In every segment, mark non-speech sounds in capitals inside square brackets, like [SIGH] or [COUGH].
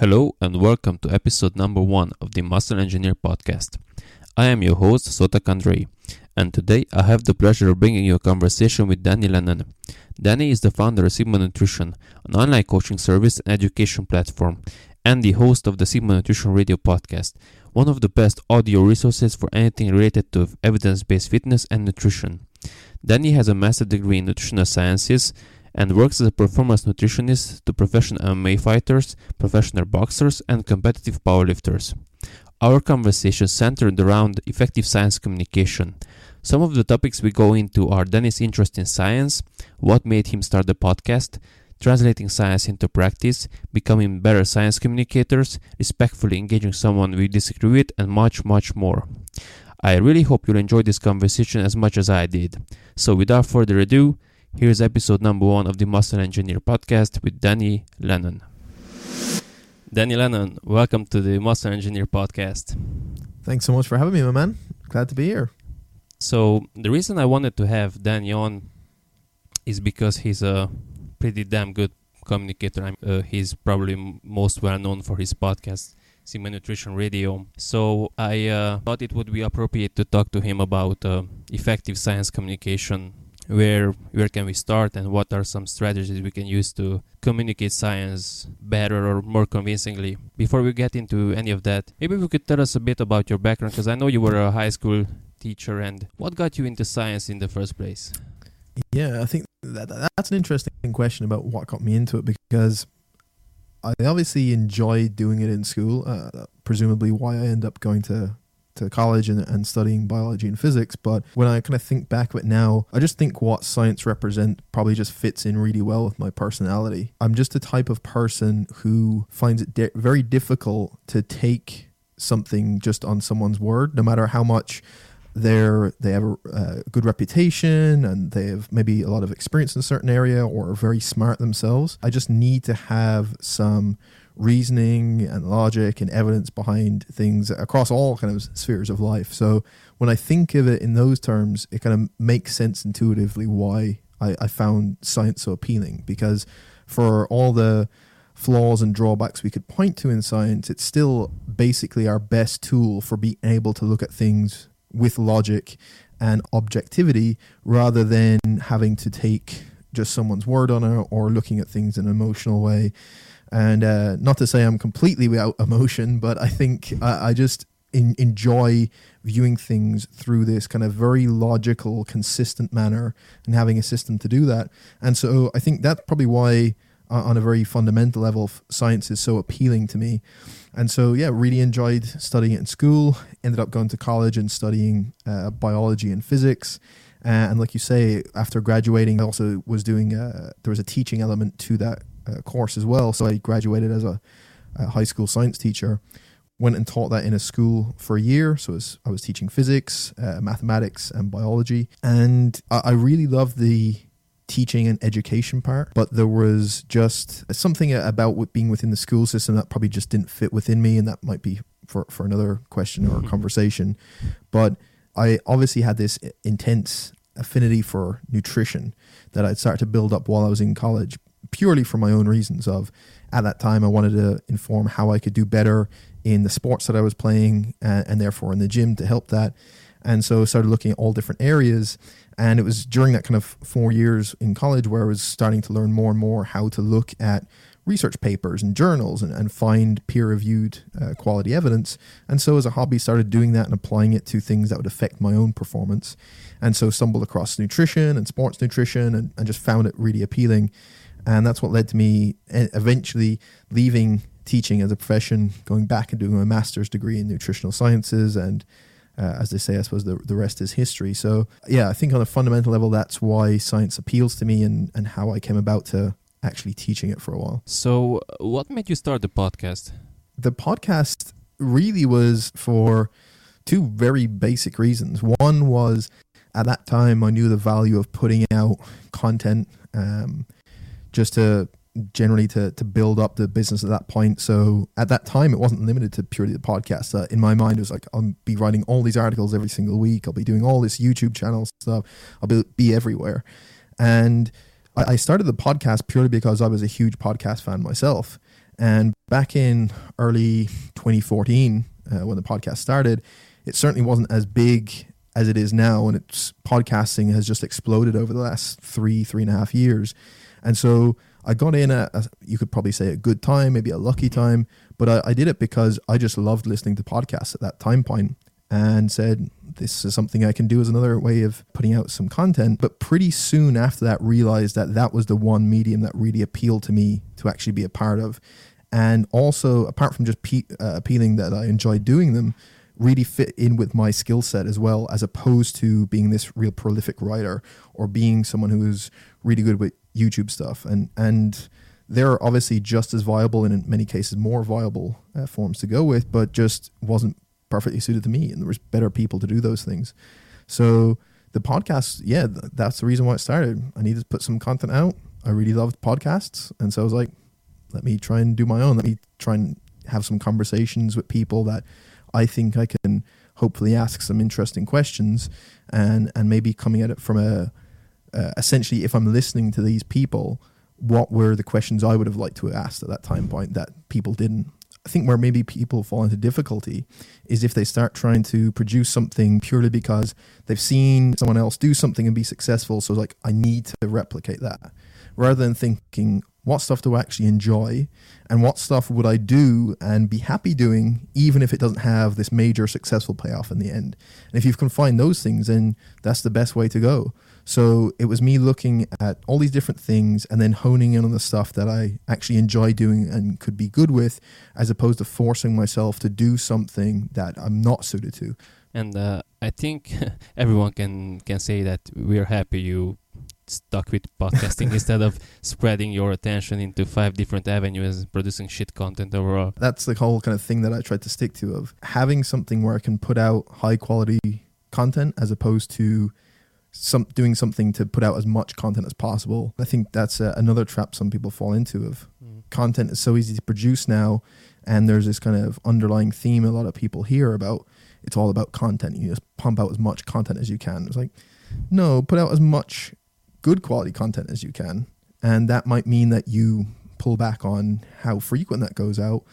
Hello and welcome to episode number one of the Muscle Engineer podcast. I am your host, Szoták András, and today I have the pleasure of bringing you a conversation with Danny Lennon. Danny is the founder of Sigma Nutrition, an online coaching service and education platform, and the host of the Sigma Nutrition Radio podcast, one of the best audio resources for anything related to evidence based fitness and nutrition. Danny has a master's degree in nutritional sciences and works as a performance nutritionist to professional MMA fighters, professional boxers, and competitive powerlifters. Our conversation centered around effective science communication. Some of the topics we go into are Danny's interest in science, what made him start the podcast, translating science into practice, becoming better science communicators, respectfully engaging someone we disagree with, and much, much more. I really hope you'll enjoy this conversation as much as I did. So, without further ado, Here's episode number one of the Muscle Engineer podcast with Danny Lennon. Danny Lennon, welcome to the Muscle Engineer podcast. Thanks so much for having me, my man. Glad to be here. So, the reason I wanted to have Danny on is because he's a pretty damn good communicator. Uh, he's probably m- most well known for his podcast, Sigma Nutrition Radio. So, I uh, thought it would be appropriate to talk to him about uh, effective science communication where where can we start and what are some strategies we can use to communicate science better or more convincingly? Before we get into any of that maybe we could tell us a bit about your background because i know you were a high school teacher and what got you into science in the first place? Yeah i think that that's an interesting question about what got me into it because i obviously enjoyed doing it in school. Uh, presumably why i end up going to to college and, and studying biology and physics. But when I kind of think back of it now, I just think what science represent probably just fits in really well with my personality. I'm just the type of person who finds it di- very difficult to take something just on someone's word, no matter how much they're they have a, a, good reputation and they have maybe a lot of experience in a certain area or are very smart themselves. I just need to have some reasoning and logic and evidence behind things across all kind of spheres of life. So when I think of it in those terms, it kind of makes sense intuitively why I, I found science so appealing because for all the flaws and drawbacks we could point to in science, it's still basically our best tool for being able to look at things with logic and objectivity rather than having to take just someone's word on it or looking at things in an emotional way. And uh, not to say I'm completely without emotion, but I think I, I just in, enjoy viewing things through this kind of very logical, consistent manner and having a system to do that. And so I think that's probably why, uh, on a very fundamental level, science is so appealing to me. And so, yeah, really enjoyed studying it in school. Ended up going to college and studying uh, biology and physics. Uh, and like you say, after graduating, I also was doing, uh, there was a teaching element to that uh, course as well. So I graduated as a, a, high school science teacher. Went and taught that in a school for a year. So was, I was teaching physics, uh, mathematics, and biology. And I, I really loved the teaching and education part, but there was just something about being within the school system that probably just didn't fit within me, and that might be for, for another question or mm-hmm. conversation. But I obviously had this intense affinity for nutrition that I'd started to build up while I was in college purely for my own reasons of at that time I wanted to inform how I could do better in the sports that I was playing and, and therefore in the gym to help that. And so I started looking at all different areas. And it was during that kind of four years in college where I was starting to learn more and more how to look at research papers and journals and, and find peer reviewed uh, quality evidence. And so, as a hobby, started doing that and applying it to things that would affect my own performance. And so, stumbled across nutrition and sports nutrition and, and just found it really appealing and that's what led to me eventually leaving teaching as a profession, going back and doing my master's degree in nutritional sciences, and uh, as they say, I suppose the the rest is history. So yeah, I think on a fundamental level, that's why science appeals to me, and and how I came about to actually teaching it for a while. So, what made you start the podcast? The podcast really was for two very basic reasons. One was at that time I knew the value of putting out content. Um, just to generally to to build up the business at that point. So at that time, it wasn't limited to purely the podcast. Uh, in my mind, it was like I'll be writing all these articles every single week. I'll be doing all this YouTube channel stuff. I'll be, be everywhere. And I, I started the podcast purely because I was a huge podcast fan myself. And back in early 2014, uh, when the podcast started, it certainly wasn't as big as it is now, and it's podcasting has just exploded over the last three, three and a half years. And so I got in at, a, you could probably say a good time, maybe a lucky time, but I, I did it because I just loved listening to podcasts at that time point and said, this is something I can do as another way of putting out some content. But pretty soon after that, realized that that was the one medium that really appealed to me to actually be a part of. And also, apart from just pe- uh, appealing that I enjoyed doing them, really fit in with my skill set as well, as opposed to being this real prolific writer or being someone who is really good with YouTube stuff. And and they're obviously just as viable and in many cases more viable uh, forms to go with, but just wasn't perfectly suited to me, and there was better people to do those things. So the podcast, yeah, th- that's the reason why it started. I needed to put some content out. I really loved podcasts, and so I was like, let me try and do my own. Let me try and have some conversations with people that I think I can hopefully ask some interesting questions, and and maybe coming at it from a uh, essentially, if I'm listening to these people, what were the questions I would have liked to have asked at that time point that people didn't? I think where maybe people fall into difficulty is if they start trying to produce something purely because they've seen someone else do something and be successful. So, like, I need to replicate that rather than thinking, what stuff do I actually enjoy and what stuff would I do and be happy doing, even if it doesn't have this major successful payoff in the end. And if you've confined those things, then that's the best way to go. So it was me looking at all these different things and then honing in on the stuff that I actually enjoy doing and could be good with, as opposed to forcing myself to do something that I'm not suited to. And uh, I think [LAUGHS] everyone can can say that we're happy you stuck with podcasting [LAUGHS] instead of spreading your attention into five different avenues producing shit content overall. That's the whole kind of thing that I tried to stick to of having something where I can put out high quality content as opposed to some doing something to put out as much content as possible. I think that's a, another trap some people fall into of mm. content is so easy to produce now and there's this kind of underlying theme a lot of people hear about it's all about content. You just pump out as much content as you can. It's like no, put out as much good quality content as you can. And that might mean that you pull back on how frequent that goes out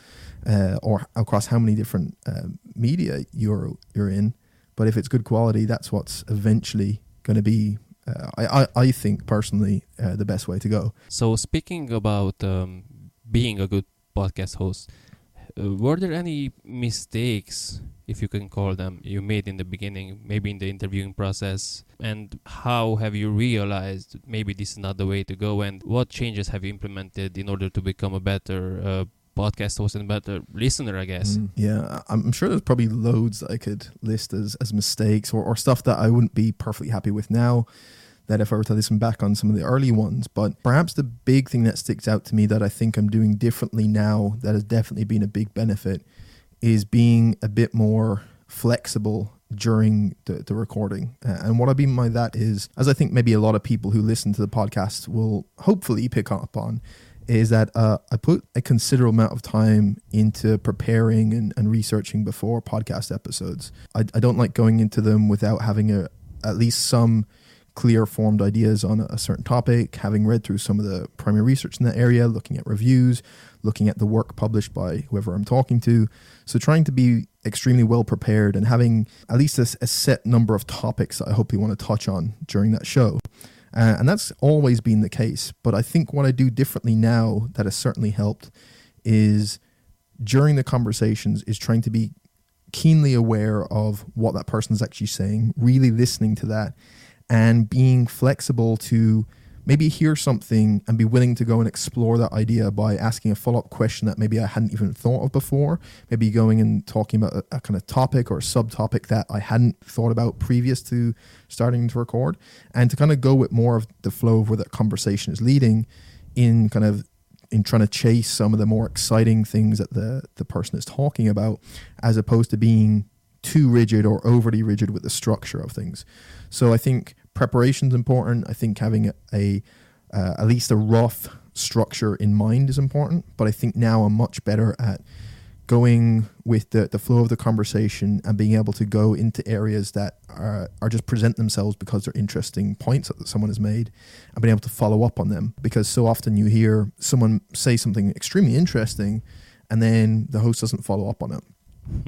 uh, or across how many different uh, media you're you're in. But if it's good quality, that's what's eventually going to be, uh, I, I, think personally, uh, the best way to go. So, speaking about um, being a good podcast host, uh, were there any mistakes, if you can call them, you made in the beginning, maybe in the interviewing process? And how have you realized maybe this is not the way to go? And what changes have you implemented in order to become a better uh, podcast host and better listener, I guess. Mm, yeah, I'm sure there's probably loads I could list as, as mistakes or, or stuff that I wouldn't be perfectly happy with now. That if I were to listen back on some of the early ones, but perhaps the big thing that sticks out to me that I think I'm doing differently now that has definitely been a big benefit is being a bit more flexible during the, the recording. And what I mean by that is, as I think maybe a lot of people who listen to the podcast will hopefully pick up on, is that uh, I put a considerable amount of time into preparing and, and researching before podcast episodes. I, I, don't like going into them without having a at least some clear formed ideas on a, certain topic, having read through some of the primary research in that area, looking at reviews, looking at the work published by whoever I'm talking to. So trying to be extremely well prepared and having at least a, a set number of topics that I hope you want to touch on during that show. Uh, and that's always been the case. But I think what I do differently now that has certainly helped is during the conversations is trying to be keenly aware of what that person is actually saying, really listening to that, and being flexible to maybe hear something and be willing to go and explore that idea by asking a follow up question that maybe I hadn't even thought of before. Maybe going and talking about a, a, kind of topic or subtopic that I hadn't thought about previous to starting to record, and to kind of go with more of the flow of where that conversation is leading in kind of in trying to chase some of the more exciting things that the the person is talking about as opposed to being too rigid or overly rigid with the structure of things. So I think preparation is important. I think having a, uh, at least a rough structure in mind is important. But I think now I'm much better at going with the, the flow of the conversation and being able to go into areas that are, are just present themselves because they're interesting points that someone has made and being able to follow up on them. Because so often you hear someone say something extremely interesting and then the host doesn't follow up on it.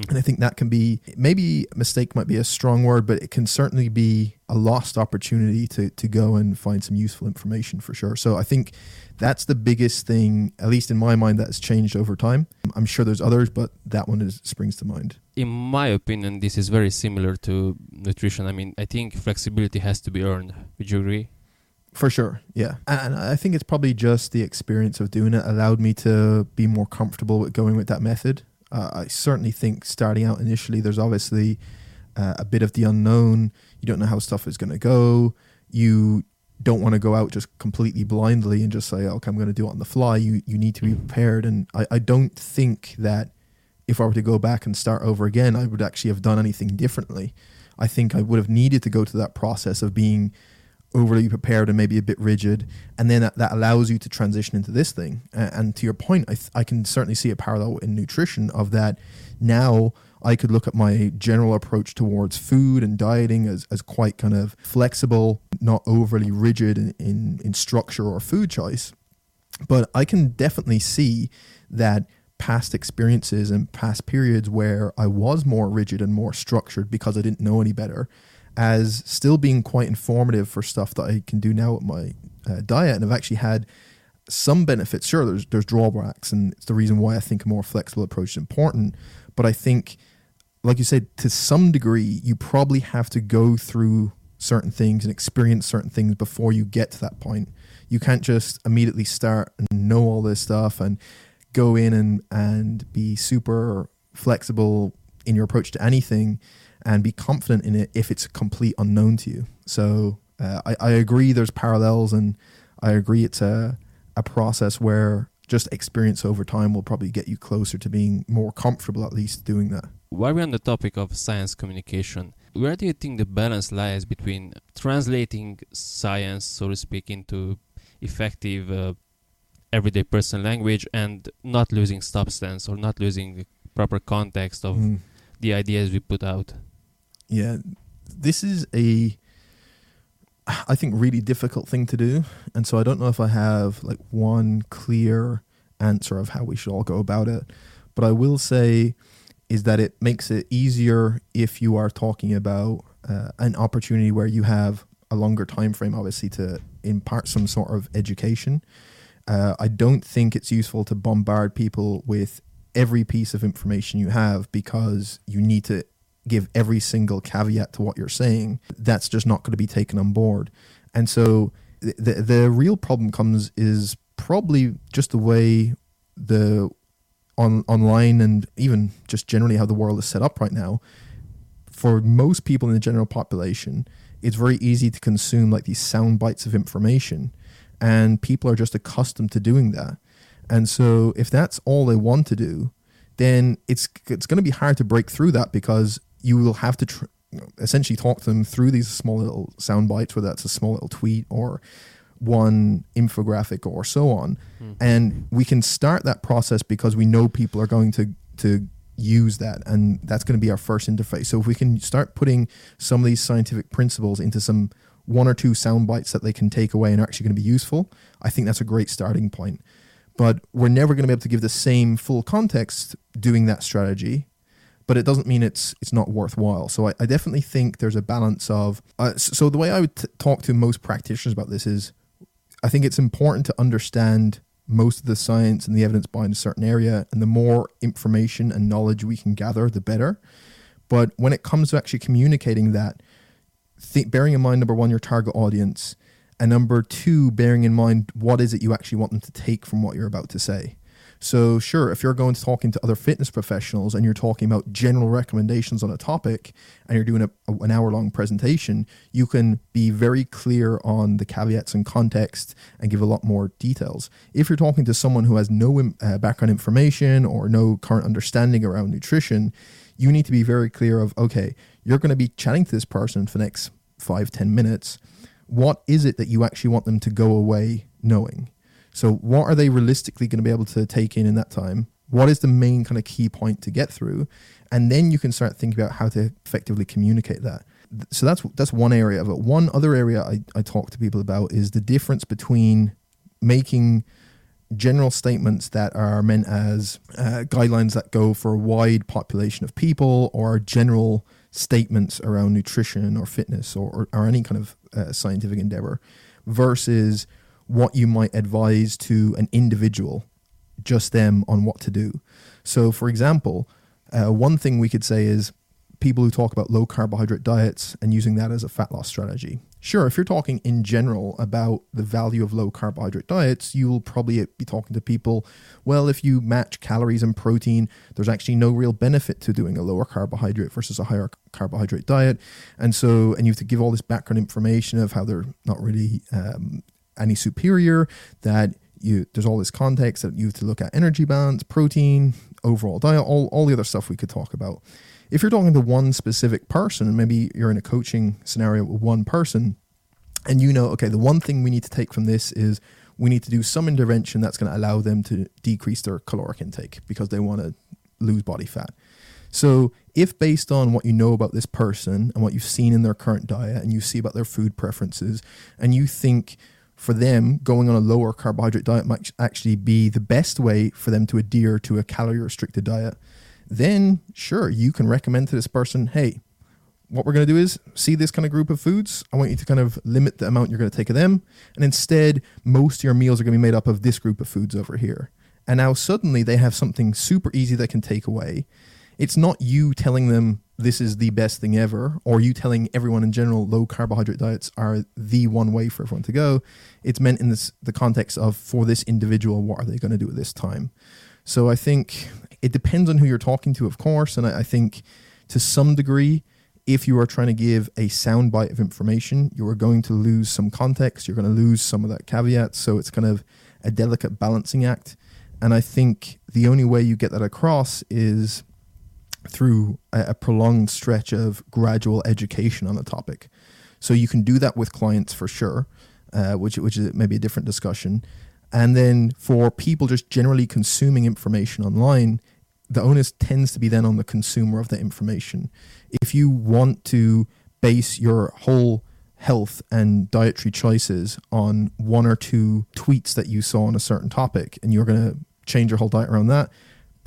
And I think that can be maybe mistake might be a strong word, but it can certainly be a lost opportunity to to go and find some useful information for sure. So I think that's the biggest thing, at least in my mind, that has changed over time. I'm sure there's others, but that one is, springs to mind. In my opinion, this is very similar to nutrition. I mean, I think flexibility has to be earned. Would you agree? For sure, yeah. And I think it's probably just the experience of doing it allowed me to be more comfortable with going with that method. Uh, I certainly think starting out initially, there's obviously uh, a bit of the unknown. You don't know how stuff is going to go. You don't want to go out just completely blindly and just say, okay, I'm going to do it on the fly. You you need to be prepared. And I, I don't think that if I were to go back and start over again, I would actually have done anything differently. I think I would have needed to go to that process of being overly prepared and maybe a bit rigid. And then that, that allows you to transition into this thing. And, and to your point, I, th- I can certainly see a parallel in nutrition of that now I could look at my general approach towards food and dieting as, as quite kind of flexible, not overly rigid in, in, in structure or food choice. But I can definitely see that past experiences and past periods where I was more rigid and more structured because I didn't know any better as still being quite informative for stuff that I can do now with my uh, diet. And I've actually had some benefits. Sure, there's there's drawbacks, and it's the reason why I think a more flexible approach is important. But I think like you said, to some degree, you probably have to go through certain things and experience certain things before you get to that point. You can't just immediately start and know all this stuff and go in and, and be super flexible in your approach to anything and be confident in it if it's a complete unknown to you. So uh, I, I agree there's parallels and I agree it's a, a process where just experience over time will probably get you closer to being more comfortable at least doing that. While we're on the topic of science communication, where do you think the balance lies between translating science, so to speak, into effective uh, everyday person language and not losing substance or not losing the proper context of mm. the ideas we put out? Yeah, this is a I think really difficult thing to do, and so I don't know if I have like one clear answer of how we should all go about it. But I will say is that it makes it easier if you are talking about uh, an opportunity where you have a longer time frame, obviously, to impart some sort of education. Uh, I don't think it's useful to bombard people with every piece of information you have because you need to give every single caveat to what you're saying. That's just not going to be taken on board. And so the the real problem comes is probably just the way the on online and even just generally how the world is set up right now, for most people in the general population, it's very easy to consume like these sound bites of information. And people are just accustomed to doing that. And so if that's all they want to do, then it's it's going to be hard to break through that because you will have to tr- essentially talk to them through these small little sound bites, whether that's a small little tweet or one infographic or so on. Mm. And we can start that process because we know people are going to to use that and that's going to be our first interface. So if we can start putting some of these scientific principles into some one or two sound bites that they can take away and are actually going to be useful, I think that's a great starting point. But we're never going to be able to give the same full context doing that strategy but it doesn't mean it's it's not worthwhile. So I, I definitely think there's a balance of. Uh, so the way I would t- talk to most practitioners about this is I think it's important to understand most of the science and the evidence behind a certain area, and the more information and knowledge we can gather, the better. But when it comes to actually communicating that, th- bearing in mind number one, your target audience, and number two, bearing in mind what is it you actually want them to take from what you're about to say. So, sure, if you're going to talking to other fitness professionals and you're talking about general recommendations on a topic and you're doing a, an hour long presentation, you can be very clear on the caveats and context and give a lot more details. If you're talking to someone who has no uh, background information or no current understanding around nutrition, you need to be very clear of okay, you're going to be chatting to this person for the next five, ten minutes. What is it that you actually want them to go away knowing? So, what are they realistically going to be able to take in in that time? what is the main kind of key point to get through? And then you can start thinking about how to effectively communicate that. So that's that's one area of it. One other area I, I talk to people about is the difference between making general statements that are meant as uh, guidelines that go for a wide population of people or general statements around nutrition or fitness or, or, or any kind of uh, scientific endeavor versus what you might advise to an individual just them on what to do. So, for example, uh, one thing we could say is people who talk about low carbohydrate diets and using that as a fat loss strategy. Sure, if you're talking in general about the value of low carbohydrate diets, you'll probably be talking to people, well, if you match calories and protein, there's actually no real benefit to doing a lower carbohydrate versus a higher carbohydrate diet. And so, and you have to give all this background information of how they're not really um, any superior, that you there's all this context that you have to look at energy balance, protein, overall diet, all, all the other stuff we could talk about. If you're talking to one specific person, maybe you're in a coaching scenario with one person, and you know, okay, the one thing we need to take from this is we need to do some intervention that's going to allow them to decrease their caloric intake because they want to lose body fat. So, if based on what you know about this person and what you've seen in their current diet and you see about their food preferences, and you think for them, going on a lower carbohydrate diet might actually be the best way for them to adhere to a calorie restricted diet, then sure, you can recommend to this person, hey, what we're going to do is see this kind of group of foods. I want you to kind of limit the amount you're going to take of them. And instead, most of your meals are going to be made up of this group of foods over here. And now suddenly they have something super easy they can take away. It's not you telling them this is the best thing ever, or you telling everyone in general low carbohydrate diets are the one way for everyone to go. It's meant in this the context of for this individual, what are they going to do at this time? So I think it depends on who you're talking to, of course, and I, I think to some degree, if you are trying to give a sound bite of information, you are going to lose some context. You're going to lose some of that caveat. So it's kind of a delicate balancing act. And I think the only way you get that across is through a, a prolonged stretch of gradual education on the topic. So you can do that with clients for sure, uh, which which is maybe a different discussion. And then for people just generally consuming information online, the onus tends to be then on the consumer of the information. If you want to base your whole health and dietary choices on one or two tweets that you saw on a certain topic and you're going to change your whole diet around that,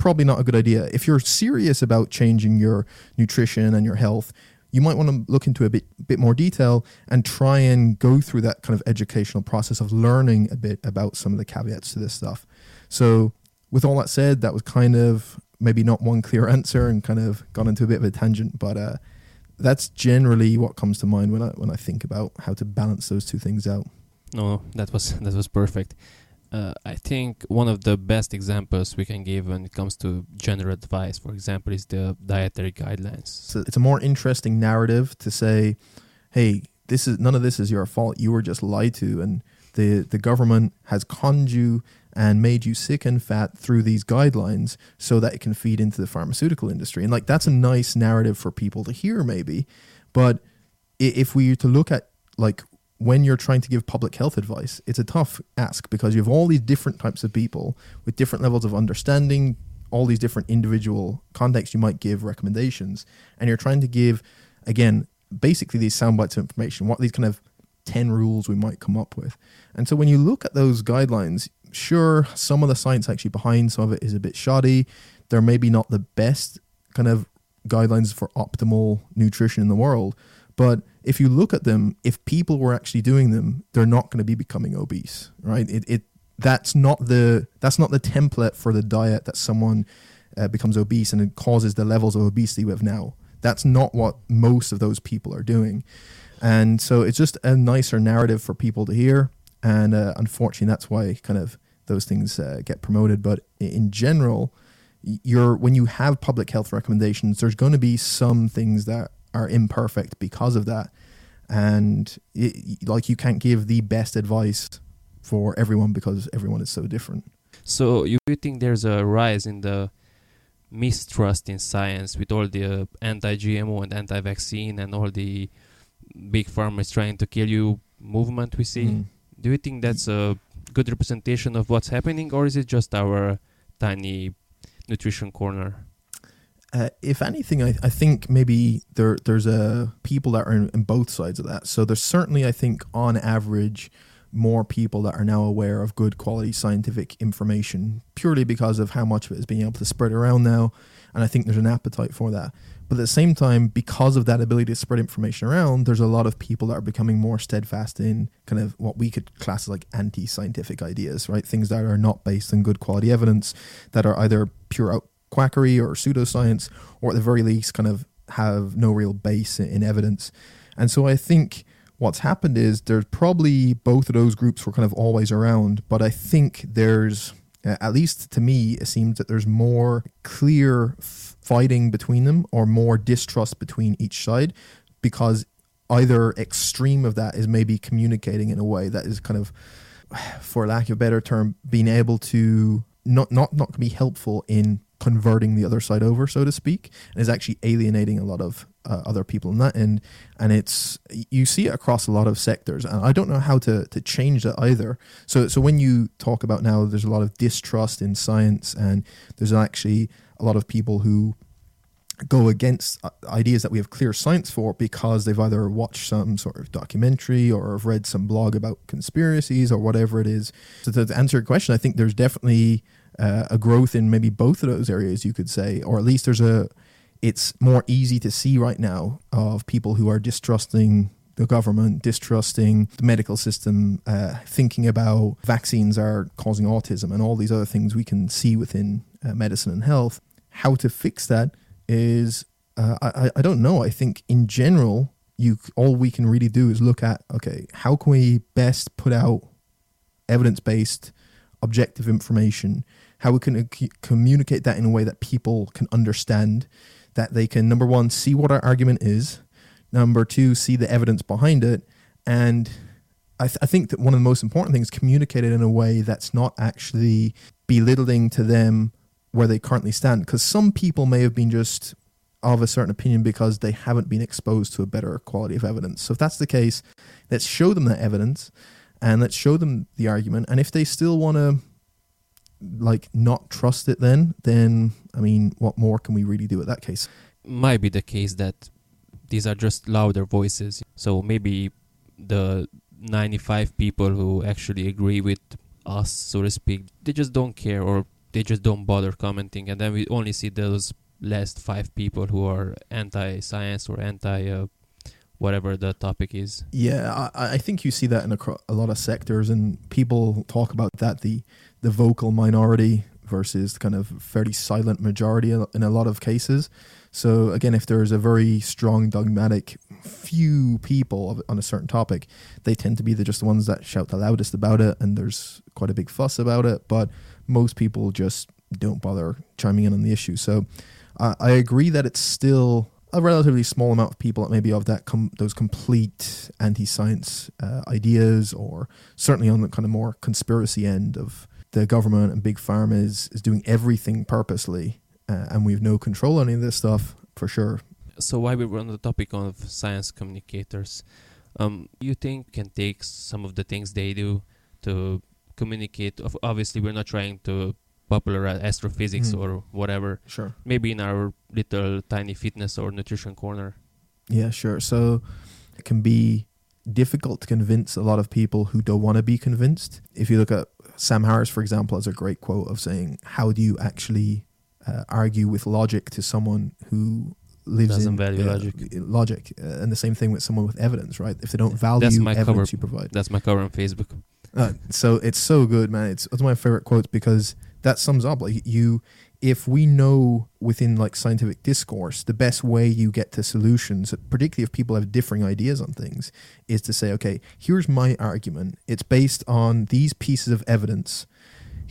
probably not a good idea. If you're serious about changing your nutrition and your health, you might want to look into a bit bit more detail and try and go through that kind of educational process of learning a bit about some of the caveats to this stuff. So, with all that said, that was kind of maybe not one clear [LAUGHS] answer and kind of got into a bit of a tangent, but uh, that's generally what comes to mind when I when I think about how to balance those two things out. No, that was that was perfect uh, I think one of the best examples we can give when it comes to general advice, for example, is the dietary guidelines. So it's a more interesting narrative to say, "Hey, this is none of this is your fault. You were just lied to, and the the government has conned you and made you sick and fat through these guidelines, so that it can feed into the pharmaceutical industry." And like that's a nice narrative for people to hear, maybe, but if we were to look at like when you're trying to give public health advice, it's a tough ask because you have all these different types of people with different levels of understanding, all these different individual contexts you might give recommendations, and you're trying to give, again, basically these sound bites of information, what these kind of 10 rules we might come up with. And so when you look at those guidelines, sure, some of the science actually behind some of it is a bit shoddy. They're maybe not the best kind of guidelines for optimal nutrition in the world, but if you look at them, if people were actually doing them, they're not going to be becoming obese, right? It, it that's not the that's not the template for the diet that someone uh, becomes obese and it causes the levels of obesity we have now. That's not what most of those people are doing, and so it's just a nicer narrative for people to hear. And uh, unfortunately, that's why kind of those things uh, get promoted. But in general, you're when you have public health recommendations, there's going to be some things that are imperfect because of that. And it, like you can't give the best advice for everyone because everyone is so different. So you think there's a rise in the mistrust in science with all the uh, anti-GMO and anti-vaccine and all the big pharma's trying to kill you movement we see? Mm. Do you think that's a good representation of what's happening, or is it just our tiny nutrition corner? Uh, if anything, I, I think maybe there there's a people that are in, in both sides of that. So there's certainly, I think, on average, more people that are now aware of good quality scientific information purely because of how much of it is being able to spread around now. And I think there's an appetite for that. But at the same time, because of that ability to spread information around, there's a lot of people that are becoming more steadfast in kind of what we could class as like anti scientific ideas, right? Things that are not based on good quality evidence, that are either pure out quackery or pseudoscience, or at the very least, kind of have no real base in, evidence. And so I think what's happened is there's probably both of those groups were kind of always around, but I think there's at least to me, it seems that there's more clear fighting between them or more distrust between each side because either extreme of that is maybe communicating in a way that is kind of, for lack of a better term, being able to not not not be helpful in converting the other side over, so to speak, and is actually alienating a lot of uh, other people in that end. And it's you see it across a lot of sectors, and I don't know how to to change that either. So so when you talk about now, there's a lot of distrust in science, and there's actually a lot of people who go against uh, ideas that we have clear science for because they've either watched some sort of documentary or have read some blog about conspiracies or whatever it is. So to answer your question, I think there's definitely uh, a growth in maybe both of those areas, you could say, or at least there's a. It's more easy to see right now of people who are distrusting the government, distrusting the medical system, uh, thinking about vaccines are causing autism and all these other things we can see within uh, medicine and health. How to fix that is, uh, I, I don't know. I think in general, you all we can really do is look at okay, how can we best put out evidence based, objective information how we can communicate that in a way that people can understand, that they can, number one, see what our argument is, number two, see the evidence behind it. And I, th- I think that one of the most important things, communicate it in a way that's not actually belittling to them where they currently stand. Because some people may have been just of a certain opinion because they haven't been exposed to a better quality of evidence. So if that's the case, let's show them that evidence and let's show them the argument. And if they still want to like not trust it then then i mean what more can we really do at that case? Might be the case that these are just louder voices. So maybe the 95 people who actually agree with us so to speak they just don't care or they just don't bother commenting. And then we only see those last five people who are anti-science or anti uh, whatever the topic is. Yeah, I, I think you see that in a, a, lot of sectors, and people talk about that. The the vocal minority versus kind of fairly silent majority in a lot of cases. So again, if there's a very strong dogmatic few people on a certain topic, they tend to be the just the ones that shout the loudest about it, and there's quite a big fuss about it. But most people just don't bother chiming in on the issue. So I agree that it's still a relatively small amount of people that maybe of that com- those complete anti-science uh, ideas, or certainly on the kind of more conspiracy end of the government and big pharma is is doing everything purposely, uh, and we have no control on any of this stuff for sure. So while we were on the topic of science communicators, um, you think can take some of the things they do to communicate? Obviously, we're not trying to popularize astrophysics mm. or whatever. Sure. Maybe in our little tiny fitness or nutrition corner. Yeah, sure. So it can be difficult to convince a lot of people who don't want to be convinced. If you look at Sam Harris, for example, has a great quote of saying, "How do you actually uh, argue with logic to someone who lives Doesn't in value uh, logic?" Logic, uh, and the same thing with someone with evidence, right? If they don't value evidence cover, you provide, that's my cover on Facebook. Uh, so it's so good, man. It's one of my favorite quotes because that sums up like you if we know within like scientific discourse the best way you get to solutions particularly if people have differing ideas on things is to say okay here's my argument. It's based on these pieces of evidence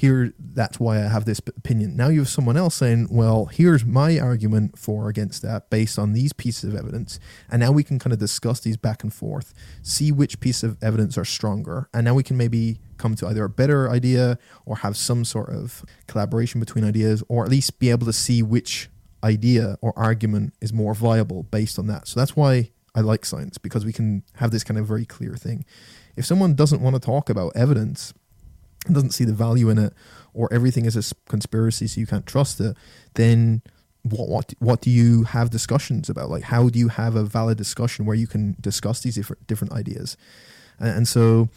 here that's why I have this opinion. Now you have someone else saying, well, here's my argument for or against that based on these pieces of evidence. And now we can kind of discuss these back and forth, see which piece of evidence are stronger. And now we can maybe come to either a better idea or have some sort of collaboration between ideas, or at least be able to see which idea or argument is more viable based on that. So that's why I like science because we can have this kind of very clear thing. If someone doesn't want to talk about evidence, doesn't see the value in it, or everything is a conspiracy, so you can't trust it, then what what what do you have discussions about? Like, how do you have a valid discussion where you can discuss these different different ideas? And, and so,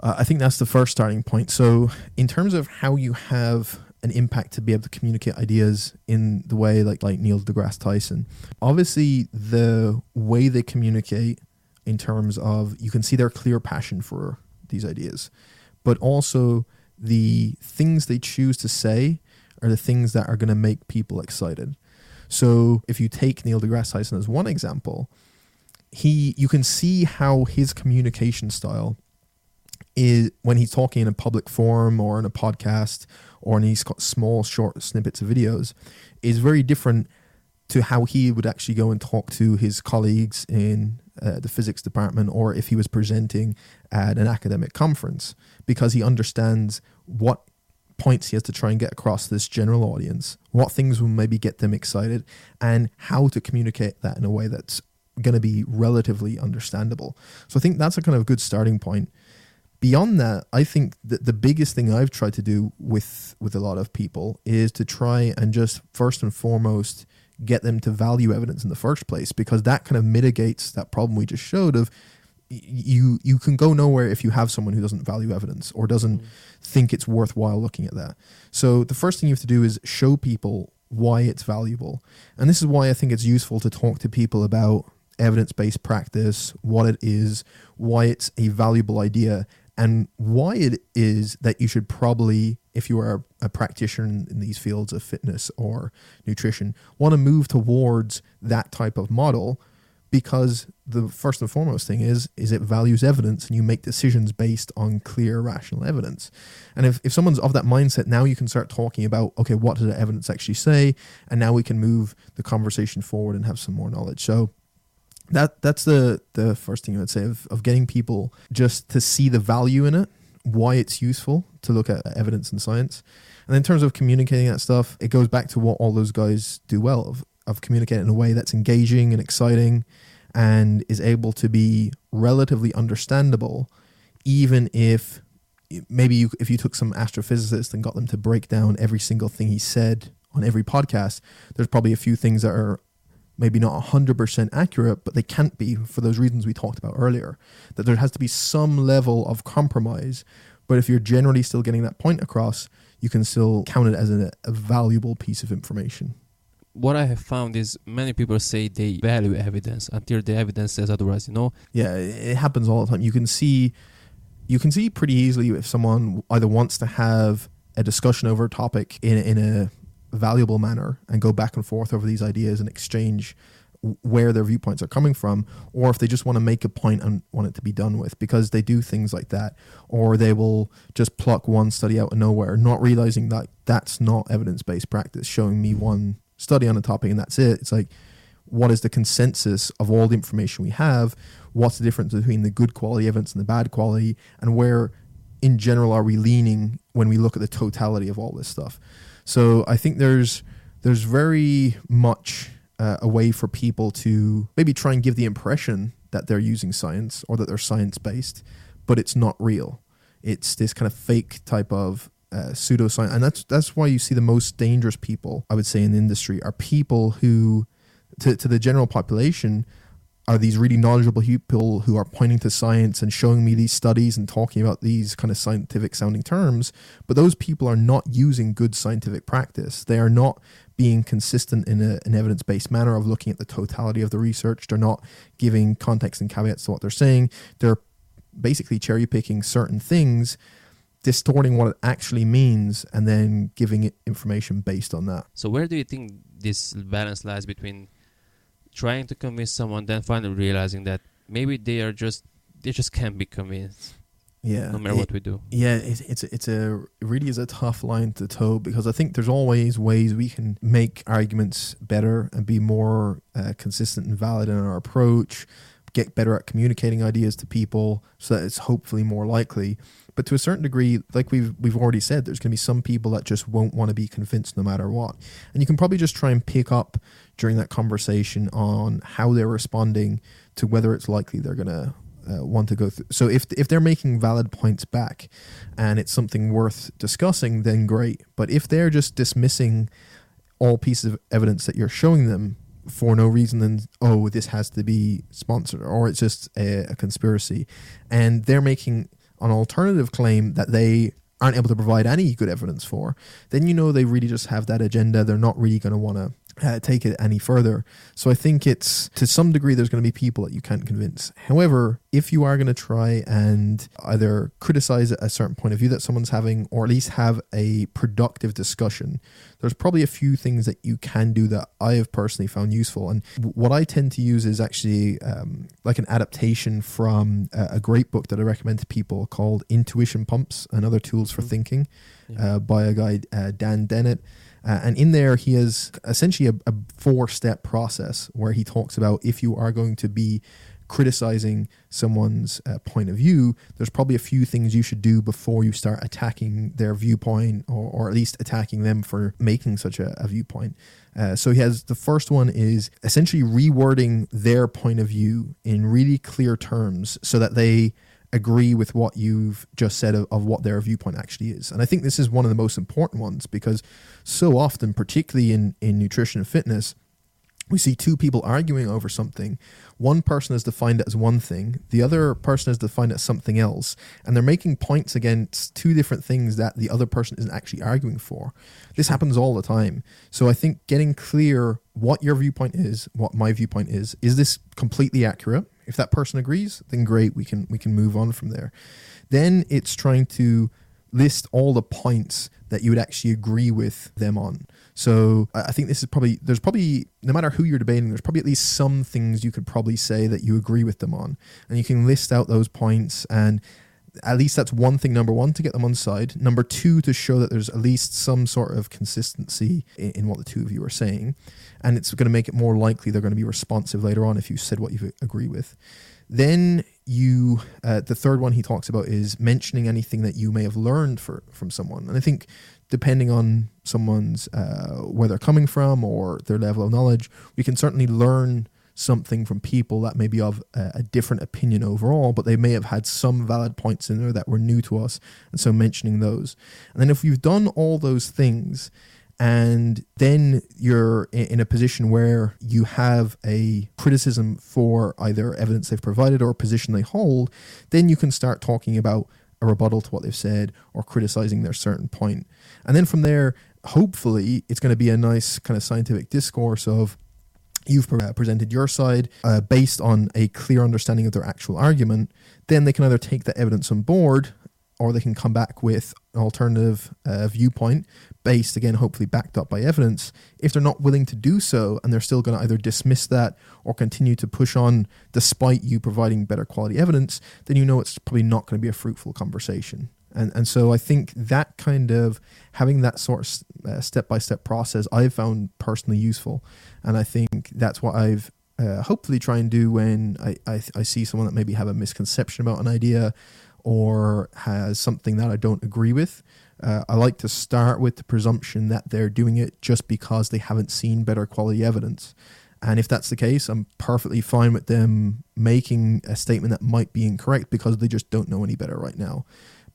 uh, I think that's the first starting point. So, in terms of how you have an impact to be able to communicate ideas in the way like like Neil deGrasse Tyson, obviously the way they communicate in terms of you can see their clear passion for these ideas, but also the things they choose to say are the things that are going to make people excited. So if you take Neil deGrasse Tyson as one example, he you can see how his communication style is when he's talking in a public forum or in a podcast or in these small short snippets of videos is very different to how he would actually go and talk to his colleagues in uh, the physics department or if he was presenting at an academic conference because he understands what points he has to try and get across this general audience, what things will maybe get them excited, and how to communicate that in a way that's going to be relatively understandable. So I think that's a kind of good starting point. Beyond that, I think that the biggest thing I've tried to do with with a lot of people is to try and just first and foremost get them to value evidence in the first place because that kind of mitigates that problem we just showed of you you can go nowhere if you have someone who doesn't value evidence or doesn't mm. think it's worthwhile looking at that. So the first thing you have to do is show people why it's valuable. And this is why I think it's useful to talk to people about evidence-based practice, what it is, why it's a valuable idea and why it is that you should probably if you are a, practitioner in these fields of fitness or nutrition want to move towards that type of model because the first and foremost thing is is it values evidence and you make decisions based on clear rational evidence. And if, if someone's of that mindset now you can start talking about okay what does the evidence actually say? And now we can move the conversation forward and have some more knowledge. So that that's the the first thing i would say of, of getting people just to see the value in it why it's useful to look at evidence and science. And in terms of communicating that stuff it goes back to what all those guys do well of of communicating in a way that's engaging and exciting and is able to be relatively understandable, even if maybe you, if you took some astrophysicist and got them to break down every single thing he said on every podcast, there's probably a few things that are maybe not 100% accurate, but they can't be for those reasons we talked about earlier. That there has to be some level of compromise. But if you're generally still getting that point across, you can still count it as a, a valuable piece of information what I have found is many people say they value evidence until the evidence says otherwise. You know. Yeah, it happens all the time. You can see, you can see pretty easily if someone either wants to have a discussion over a topic in in a valuable manner and go back and forth over these ideas and exchange where their viewpoints are coming from, or if they just want to make a point and want it to be done with, because they do things like that, or they will just pluck one study out of nowhere, not realizing that that's not evidence based practice, showing me one study on a topic and that's it. It's like, what is the consensus of all the information we have? What's the difference between the good quality evidence and the bad quality? And where, in general, are we leaning when we look at the totality of all this stuff? So I think there's there's very much uh, a way for people to maybe try and give the impression that they're using science or that they're science based, but it's not real. It's this kind of fake type of uh, pseudoscience, and that's that's why you see the most dangerous people I would say in the industry are people who, to to the general population, are these really knowledgeable people who are pointing to science and showing me these studies and talking about these kind of scientific sounding terms. But those people are not using good scientific practice. They are not being consistent in a, an evidence based manner of looking at the totality of the research. They're not giving context and caveats to what they're saying. They're basically cherry picking certain things distorting what it actually means and then giving it information based on that. So where do you think this balance lies between trying to convince someone then finally realizing that maybe they are just they just can't be convinced? Yeah, no matter it, what we do. Yeah, it's it's it's a it really is a tough line to toe because I think there's always ways we can make arguments better and be more uh, consistent and valid in our approach, get better at communicating ideas to people so that it's hopefully more likely. But to a certain degree, like we've we've already said, there's going to be some people that just won't want to be convinced no matter what. And you can probably just try and pick up during that conversation on how they're responding to whether it's likely they're going to uh, want to go through. So if if they're making valid points back, and it's something worth discussing, then great. But if they're just dismissing all pieces of evidence that you're showing them for no reason then oh this has to be sponsored or it's just a, a conspiracy, and they're making an alternative claim that they aren't able to provide any good evidence for, then you know they really just have that agenda. They're not really going to want to uh, take it any further. So I think it's to some degree there's going to be people that you can't convince. However, if you are going to try and either criticize a certain point of view that someone's having, or at least have a productive discussion, there's probably a few things that you can do that I have personally found useful. And what I tend to use is actually um, like an adaptation from a, great book that I recommend to people called Intuition Pumps and Other Tools for mm-hmm. Thinking yeah. uh, by a guy, uh, Dan Dennett. Uh, and in there, he has essentially a, a four step process where he talks about if you are going to be criticizing someone's uh, point of view, there's probably a few things you should do before you start attacking their viewpoint or, or at least attacking them for making such a, a viewpoint. Uh, so he has the first one is essentially rewording their point of view in really clear terms so that they agree with what you've just said of, of, what their viewpoint actually is. And I think this is one of the most important ones because so often, particularly in, in nutrition and fitness, we see two people arguing over something. One person has defined it as one thing, the other person has defined it as something else, and they're making points against two different things that the other person isn't actually arguing for. This happens all the time. So I think getting clear what your viewpoint is, what my viewpoint is, is this completely accurate? If that person agrees, then great, we can we can move on from there. Then it's trying to list all the points that you would actually agree with them on. So I think this is probably there's probably no matter who you're debating, there's probably at least some things you could probably say that you agree with them on, and you can list out those points and. At least that's one thing. Number one, to get them on side. Number two, to show that there's at least some sort of consistency in, in what the two of you are saying, and it's going to make it more likely they're going to be responsive later on if you said what you agree with. Then you, uh, the third one he talks about is mentioning anything that you may have learned for, from someone. And I think depending on someone's, uh, where they're coming from or their level of knowledge, we can certainly learn something from people that may be of a, a, different opinion overall, but they may have had some valid points in there that were new to us. And so mentioning those. And then if you've done all those things, and then you're in a position where you have a criticism for either evidence they've provided or a position they hold, then you can start talking about a rebuttal to what they've said or criticizing their certain point. And then from there, hopefully, it's going to be a nice kind of scientific discourse of you've presented your side uh, based on a clear understanding of their actual argument. Then they can either take the evidence on board or they can come back with an alternative uh, viewpoint based, again, hopefully backed up by evidence. If they're not willing to do so and they're still going to either dismiss that or continue to push on despite you providing better quality evidence, then you know it's probably not going to be a fruitful conversation. And, and so I think that kind of having that sort of step by step process I've found personally useful. And I think that's what I've uh, hopefully try and do when I, I, I see someone that maybe have a misconception about an idea or has something that I don't agree with. Uh, I like to start with the presumption that they're doing it just because they haven't seen better quality evidence. And if that's the case, I'm perfectly fine with them making a statement that might be incorrect because they just don't know any better right now.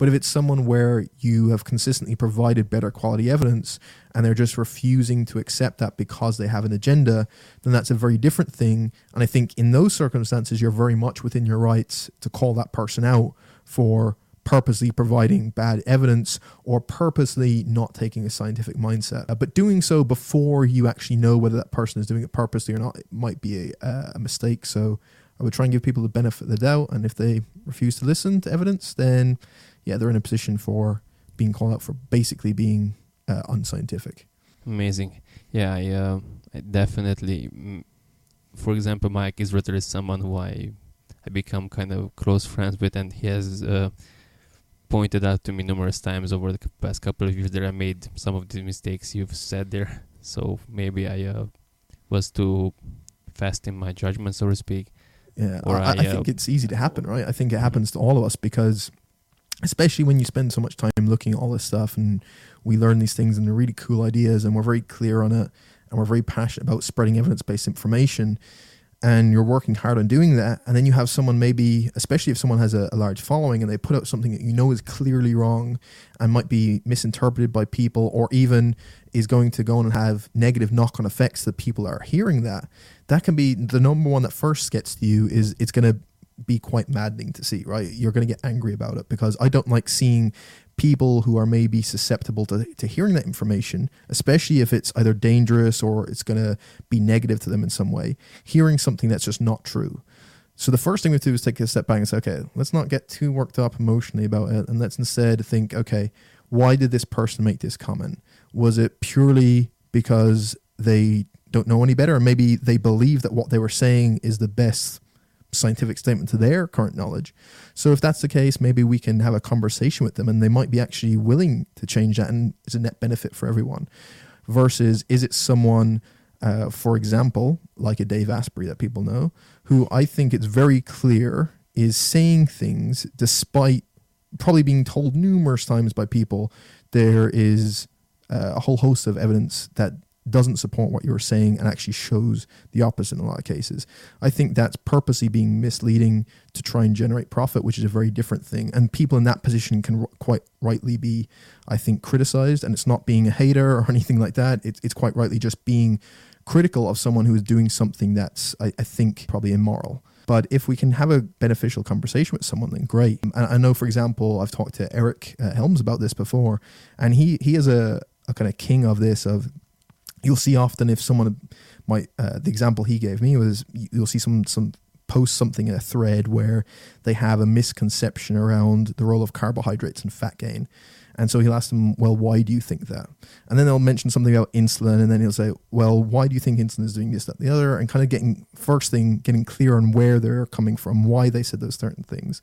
But if it's someone where you have consistently provided better quality evidence and they're just refusing to accept that because they have an agenda, then that's a very different thing. And I think in those circumstances, you're very much within your rights to call that person out for purposely providing bad evidence or purposely not taking a scientific mindset. Uh, but doing so before you actually know whether that person is doing it purposely or not, it might be a, a mistake. So I would try and give people the benefit of the doubt. And if they refuse to listen to evidence, then yeah, they're in a position for being called out for basically being uh, unscientific. Amazing. Yeah, I, uh, I definitely. Mm, for example, Mike Israetel is someone who I I become kind of close friends with, and he has uh, pointed out to me numerous times over the past couple of years that I made some of the mistakes you've said there. So maybe I uh, was too fast in my judgment, so to speak. Yeah, or I, I, I think uh, it's easy to happen, right? I think it happens to all of us because, especially when you spend so much time looking at all this stuff and we learn these things and they're really cool ideas and we're very clear on it and we're very passionate about spreading evidence based information and you're working hard on doing that, and then you have someone maybe, especially if someone has a, a, large following, and they put out something that you know is clearly wrong and might be misinterpreted by people, or even is going to go on and have negative knock-on effects that people are hearing that. That can be the number one that first gets to you is it's going to be quite maddening to see, right? You're going to get angry about it because I don't like seeing people who are maybe susceptible to, to hearing that information, especially if it's either dangerous or it's going to be negative to them in some way, hearing something that's just not true. So the first thing we have to do is take a step back and say, okay, let's not get too worked up emotionally about it. And let's instead think, okay, why did this person make this comment? Was it purely because they don't know any better? Or maybe they believe that what they were saying is the best scientific statement to their current knowledge. So if that's the case, maybe we can have a conversation with them and they might be actually willing to change that and it's a net benefit for everyone. Versus is it someone, uh, for example, like a Dave Asprey that people know, who I think it's very clear is saying things despite probably being told numerous times by people there is uh, a whole host of evidence that doesn't support what you're saying and actually shows the opposite in a lot of cases. I think that's purposely being misleading to try and generate profit, which is a very different thing. And people in that position can r- quite rightly be, I think, criticized. And it's not being a hater or [LAUGHS] anything like that. It's, it's quite rightly just being critical of someone who is doing something that's, I, I think, probably immoral. But if we can have a beneficial conversation with someone, then great. And I know, for example, I've talked to Eric uh, Helms about this before, and he he is a, a kind of king of this of you'll see often if someone might uh, the example he gave me was you'll see some some post something in a thread where they have a misconception around the role of carbohydrates and fat gain. And so he'll ask them, well, why do you think that? And then they'll mention something about insulin, and then he'll say, well, why do you think insulin is doing this, that, the other? And kind of getting, first thing, getting clear on where they're coming from, why they said those certain things.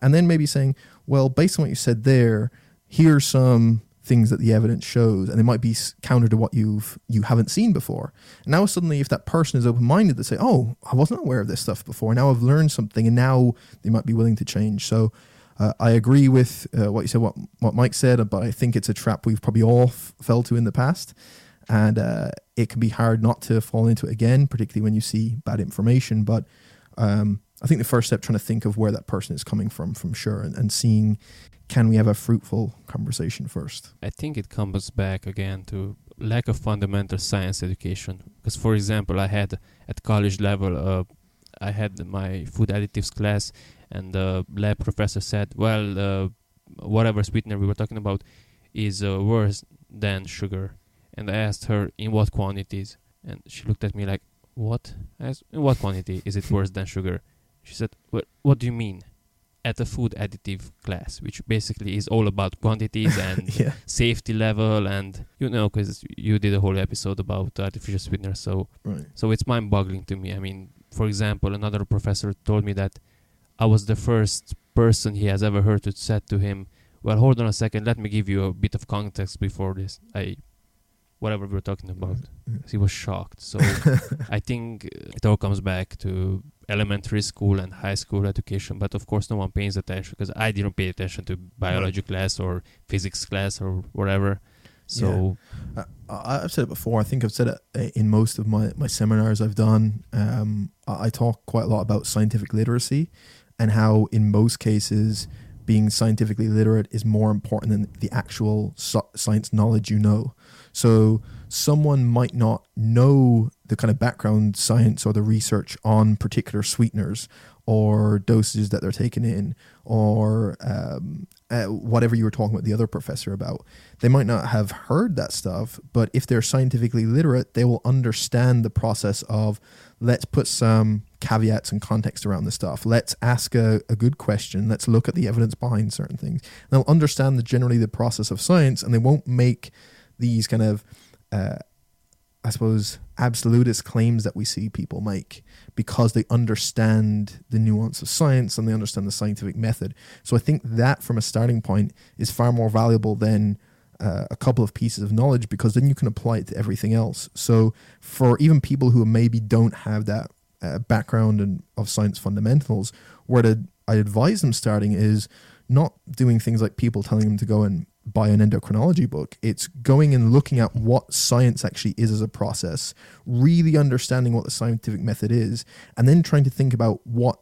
And then maybe saying, well, based on what you said there, here's some things that the evidence shows and they might be counter to what you've you haven't seen before. And now suddenly if that person is open-minded they say oh i wasn't aware of this stuff before. Now i've learned something and now they might be willing to change. So uh, i agree with uh, what you said what, what mike said but i think it's a trap we've probably all f- fell to in the past. And uh, it can be hard not to fall into it again particularly when you see bad information. But um, I think the first step trying to think of where that person is coming from, from sure, and, and seeing can we have a fruitful conversation first? I think it comes back again to lack of fundamental science education. Because, for example, I had at college level, uh, I had my food additives class, and the lab professor said, "Well, uh, whatever sweetener we were talking about is uh, worse than sugar." And I asked her in what quantities, and she looked at me like, "What? Asked, in what quantity is it worse than sugar?" She said, "What? What do you mean?" at a food additive class, which basically is all about quantities [LAUGHS] and yeah. safety level, and you know, because you did a whole episode about artificial sweeteners, so right. so it's mind-boggling to me. I mean, for example, another professor told me that I was the first person he has ever heard who said to him, "Well, hold on a second, let me give you a bit of context before this." I whatever we are talking about. He was shocked. So [LAUGHS] I think it all comes back to elementary school and high school education, but of course no one pays attention because I didn't pay attention to biology class or physics class or whatever. So yeah. uh, I've said it before. I think I've said it uh, in most of my, my seminars I've done. Um, I talk quite a lot about scientific literacy and how in most cases being scientifically literate is more important than the actual science knowledge you know. So someone might not know the kind of background science or the research on particular sweeteners or doses that they're taking in or um, uh, whatever you were talking about the other professor about. They might not have heard that stuff, but if they're scientifically literate, they will understand the process of let's put some caveats and context around the stuff. Let's ask a, a good question. Let's look at the evidence behind certain things. And they'll understand the, generally the process of science and they won't make these kind of, uh, I suppose, absolutist claims that we see people make because they understand the nuance of science and they understand the scientific method. So I think that from a starting point is far more valuable than uh, a couple of pieces of knowledge because then you can apply it to everything else. So for even people who maybe don't have that uh, background and of science fundamentals, where I advise them starting is not doing things like people telling them to go and buy an endocrinology book. It's going and looking at what science actually is as a process, really understanding what the scientific method is, and then trying to think about what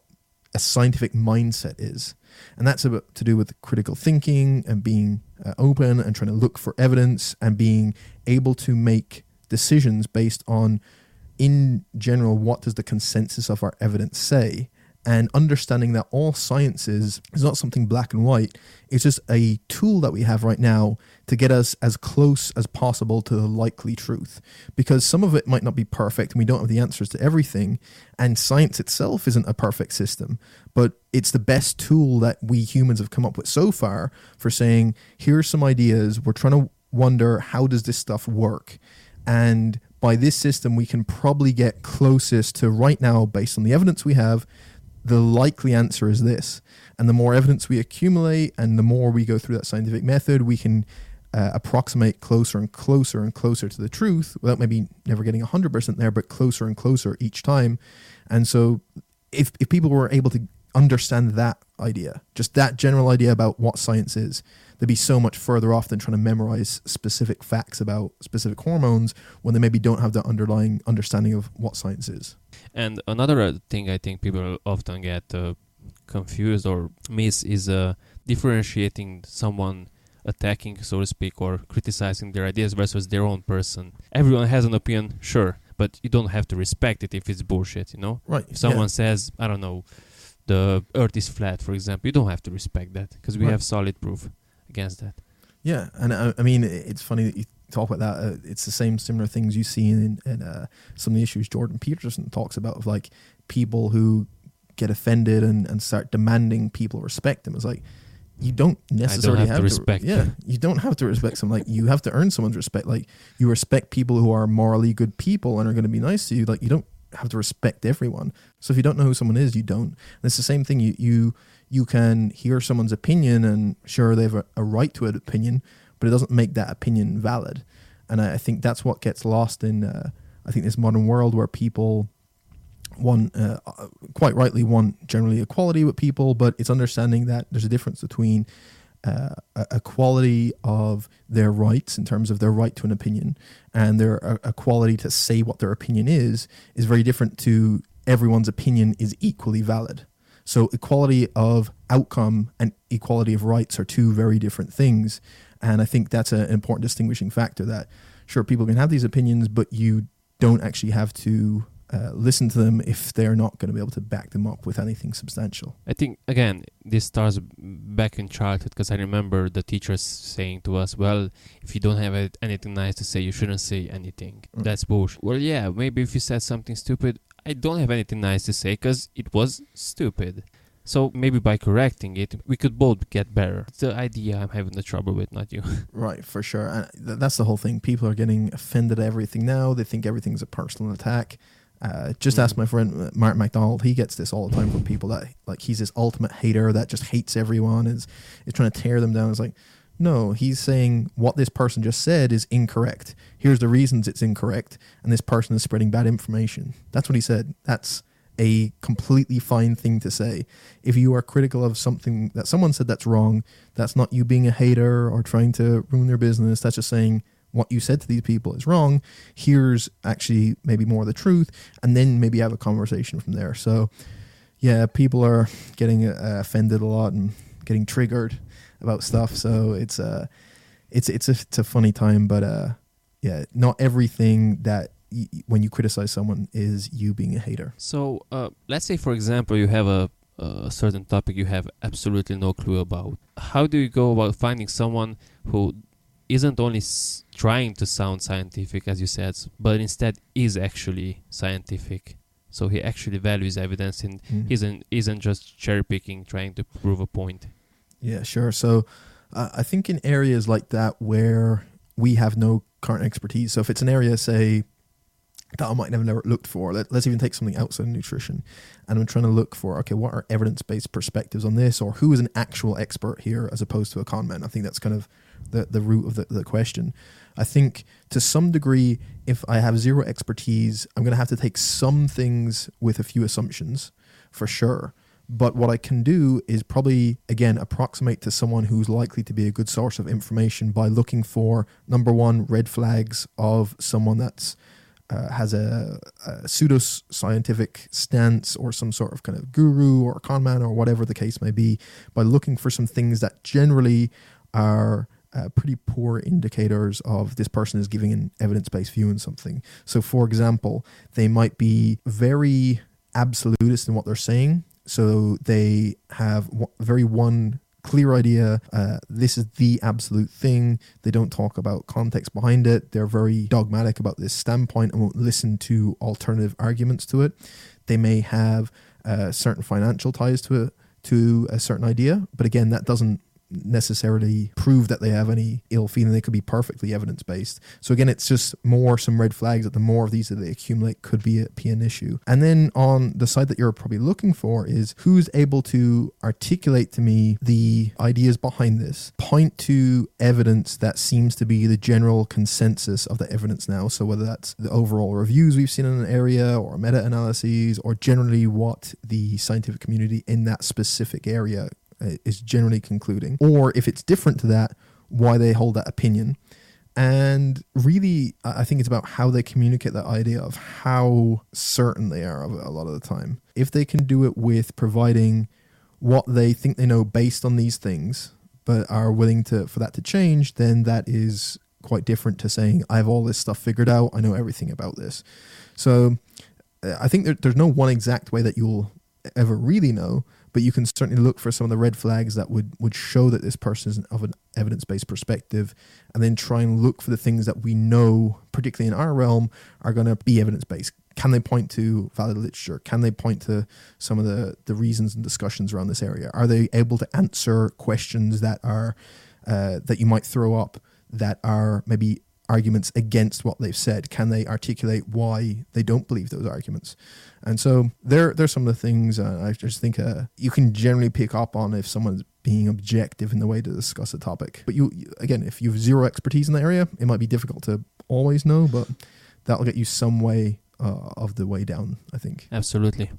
a scientific mindset is. And that's about to do with critical thinking and being uh, open and trying to look for evidence and being able to make decisions based on, in general, what does the consensus of our evidence say? And understanding that all sciences is not something black and white. It's just a tool that we have right now to get us as close as possible to the likely truth. Because some of it might not be perfect and we don't have the answers to everything. And science itself isn't a perfect system, but it's the best tool that we humans have come up with so far for saying, here are some ideas. We're trying to wonder how does this stuff work? And by this system, we can probably get closest to right now, based on the evidence we have, the likely answer is this. And the more evidence we accumulate and the more we go through that scientific method, we can uh, approximate closer and closer and closer to the truth without maybe never getting 100% there, but closer and closer each time. And so if, if people were able to understand that idea, just that general idea about what science is, they'd be so much further off than trying to memorize specific facts about specific hormones when they maybe don't have the underlying understanding of what science is. And another uh, thing I think people often get uh, confused or miss is uh, differentiating someone attacking, so to speak, or criticizing their ideas versus their own person. Everyone has an opinion, sure, but you don't have to respect it if it's bullshit, you know? Right. If someone yeah. says, I don't know, the earth is flat, for example, you don't have to respect that because we Right. have solid proof against that. Yeah, and I, I mean, it's funny that you talk about that. Uh, it's the same similar things you see in, in uh, some of the issues Jordan Peterson talks about of like people who get offended and, and start demanding people respect them. It's like you don't necessarily have to respect. Yeah, you don't have to respect someone. Like you have to earn someone's respect. Like you respect people who are morally good people and are going to be nice to you. Like you don't have to respect everyone. So if you don't know who someone is, you don't. And it's the same thing. You you you can hear someone's opinion and sure they have a, a right to an opinion, but it doesn't make that opinion valid. And I, I think that's what gets lost in uh, I think this modern world where people want uh, uh, quite rightly want generally equality with people, but it's understanding that there's a difference between uh, a quality of their rights in terms of their right to an opinion and their a, a quality to say what their opinion is is very different to everyone's opinion is equally valid. So equality of outcome and equality of rights are two very different things, and I think that's an important distinguishing factor. That sure people can have these opinions, but you don't actually have to uh, listen to them if they're not going to be able to back them up with anything substantial. I think again this starts back in childhood because I remember the teachers saying to us, "Well, if you don't have anything nice to say, you shouldn't say anything." Mm. That's bullshit. Well, yeah, maybe if you said something stupid, I don't have anything nice to say because it was stupid. So maybe by correcting it, we could both get better. It's the idea I'm having the trouble with, not you. [LAUGHS] Right, for sure. And th- that's the whole thing. People are getting offended at everything now. They think everything's a personal attack. Uh, just ask Mm. my friend uh, Martin MacDonald. He gets this all the time from people that like he's this ultimate hater that just hates everyone. Is is trying to tear them down. It's like, no, he's saying what this person just said is incorrect. Here's the reasons it's incorrect, and this person is spreading bad information. That's what he said. That's a completely fine thing to say. If you are critical of something that someone said that's wrong, that's not you being a hater or trying to ruin their business. That's just saying what you said to these people is wrong. Here's actually maybe more of the truth, and then maybe have a conversation from there. So, yeah, people are getting uh, offended a lot and getting triggered about stuff. So it's uh, it's it's a, it's a funny time, but uh, yeah, not everything that y- when you criticize someone is you being a hater. So uh, let's say, for example, you have a, a certain topic you have absolutely no clue about. How do you go about finding someone who isn't only s- trying to sound scientific, as you said, but instead is actually scientific? So he actually values evidence and Mm. isn't isn't just cherry picking, trying to prove a point. Yeah, sure. So uh, I think in areas like that where we have no current expertise, so if it's an area, say, that I might have never looked for, let, let's even take something outside of nutrition, and I'm trying to look for, okay, what are evidence based perspectives on this, or who is an actual expert here as opposed to a con man? I think that's kind of the, the root of the, the question. I think to some degree, if I have zero expertise, I'm going to have to take some things with a few assumptions for sure. But what I can do is probably, again, approximate to someone who's likely to be a good source of information by looking for number one, red flags of someone that's uh, has a, a pseudo scientific stance or some sort of kind of guru or con man or whatever the case may be by looking for some things that generally are uh, pretty poor indicators of this person is giving an evidence based view on something. So, for example, they might be very absolutist in what they're saying. So, they have very one clear idea. Uh, this is the absolute thing. They don't talk about context behind it. They're very dogmatic about this standpoint and won't listen to alternative arguments to it. They may have uh, certain financial ties to it, to a certain idea, but again, that doesn't necessarily prove that they have any ill feeling. They could be perfectly evidence based. So again, it's just more some red flags that the more of these that they accumulate could be, a, be an issue. And then on the side that you're probably looking for is who's able to articulate to me the ideas behind this, point to evidence that seems to be the general consensus of the evidence now. So whether that's the overall reviews we've seen in an area or meta analyses or generally what the scientific community in that specific area is generally concluding, or if it's different to that, why they hold that opinion. And really, I think it's about how they communicate that idea of how certain they are of it a lot of the time. If they can do it with providing what they think they know based on these things, but are willing to for that to change, then that is quite different to saying I have all this stuff figured out. I know everything about this. So uh, I think there, there's no one exact way that you'll ever really know, but you can certainly look for some of the red flags that would, would show that this person is of an evidence based perspective, and then try and look for the things that we know, particularly in our realm, are going to be evidence based. Can they point to valid literature? Can they point to some of the, the reasons and discussions around this area? Are they able to answer questions that are uh, that you might throw up that are maybe arguments against what they've said? Can they articulate why they don't believe those arguments? And so there, there's some of the things uh, I just think uh, you can generally pick up on if someone's being objective in the way to discuss a topic. But you, again, if you have zero expertise in the area, it might be difficult to always know, but that'll get you some way uh, of the way down, I think. Absolutely.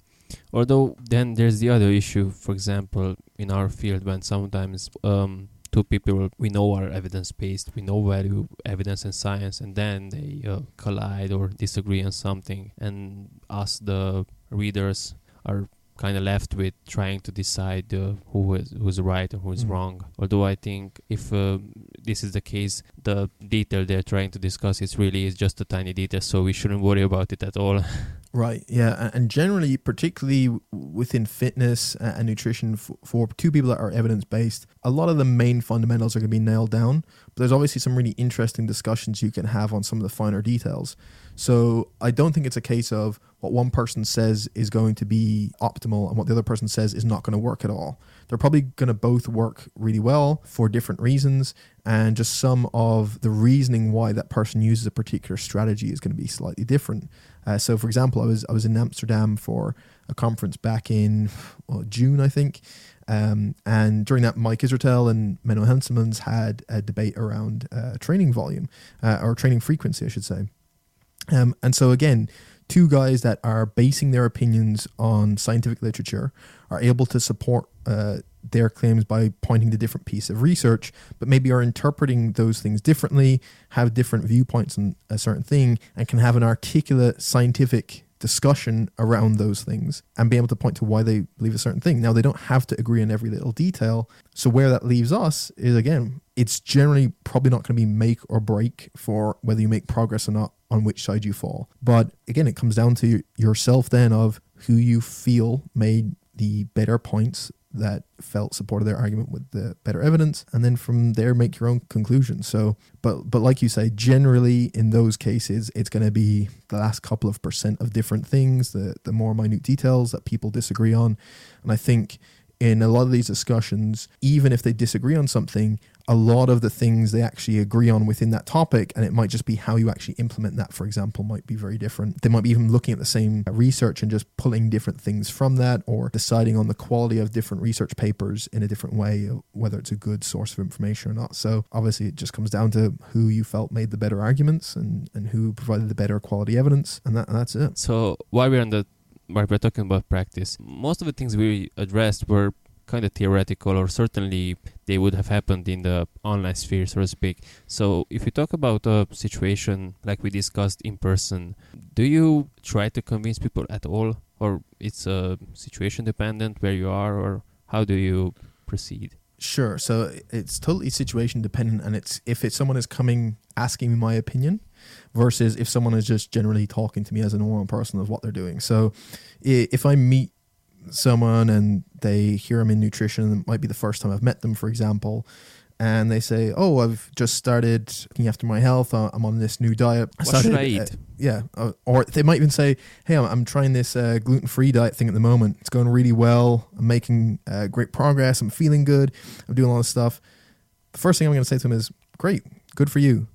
Although then there's the other issue, for example, in our field when sometimes um, two people we know are evidence based, we know value evidence and science, and then they uh, collide or disagree on something, and us, the readers, are kind of left with trying to decide uh, who is who's right and who is mm. wrong. Although I think if uh, this is the case, the detail they're trying to discuss is really is just a tiny detail, so we shouldn't worry about it at all. [LAUGHS] Right. Yeah. And generally, particularly within fitness and nutrition, for two people that are evidence based, a lot of the main fundamentals are going to be nailed down. But there's obviously some really interesting discussions you can have on some of the finer details. So I don't think it's a case of what one person says is going to be optimal and what the other person says is not going to work at all. They're probably going to both work really well for different reasons, and just some of the reasoning why that person uses a particular strategy is going to be slightly different. Uh, so, for example, I was I was in Amsterdam for a conference back in well, June, I think, um, and during that, Mike Israetel and Menno Henselmans had a debate around uh, training volume uh, or training frequency, I should say. Um, and so again, two guys that are basing their opinions on scientific literature are able to support uh, their claims by pointing to different pieces of research, but maybe are interpreting those things differently, have different viewpoints on a certain thing, and can have an articulate scientific discussion around those things and be able to point to why they believe a certain thing. Now, they don't have to agree on every little detail. So, where that leaves us is again, it's generally probably not going to be make or break for whether you make progress or not on which side you fall. But again, it comes down to yourself then of who you feel made the better points that felt supported their argument with the better evidence and then from there make your own conclusions so but but like you say generally in those cases it's going to be the last couple of percent of different things the the more minute details that people disagree on and i think in a lot of these discussions even if they disagree on something a lot of the things they actually agree on within that topic, and it might just be how you actually implement that, for example, might be very different. They might be even looking at the same research and just pulling different things from that, or deciding on the quality of different research papers in a different way, whether it's a good source of information or not. So obviously, it just comes down to who you felt made the better arguments and, and who provided the better quality evidence, and, that, and that's it. So while we're on the while we're talking about practice, most of the things we addressed were kind of theoretical, or certainly they would have happened in the online sphere, so to speak. So, if you talk about a situation like we discussed in person, do you try to convince people at all, or it's a situation dependent where you are, or how do you proceed? Sure. So it's totally situation dependent, and it's if it's someone is coming asking my opinion versus if someone is just generally talking to me as a normal person of what they're doing. So if I meet someone and they hear I'm in nutrition, it might be the first time I've met them, for example, and they say, "Oh, I've just started looking after my health. Uh, I'm on this new diet. I what started, should I eat?" Uh, yeah, uh, or they might even say, "Hey, I'm, I'm trying this uh, gluten-free diet thing at the moment. It's going really well. I'm making uh, great progress. I'm feeling good. I'm doing a lot of stuff." The first thing I'm going to say to them is, "Great, good for you."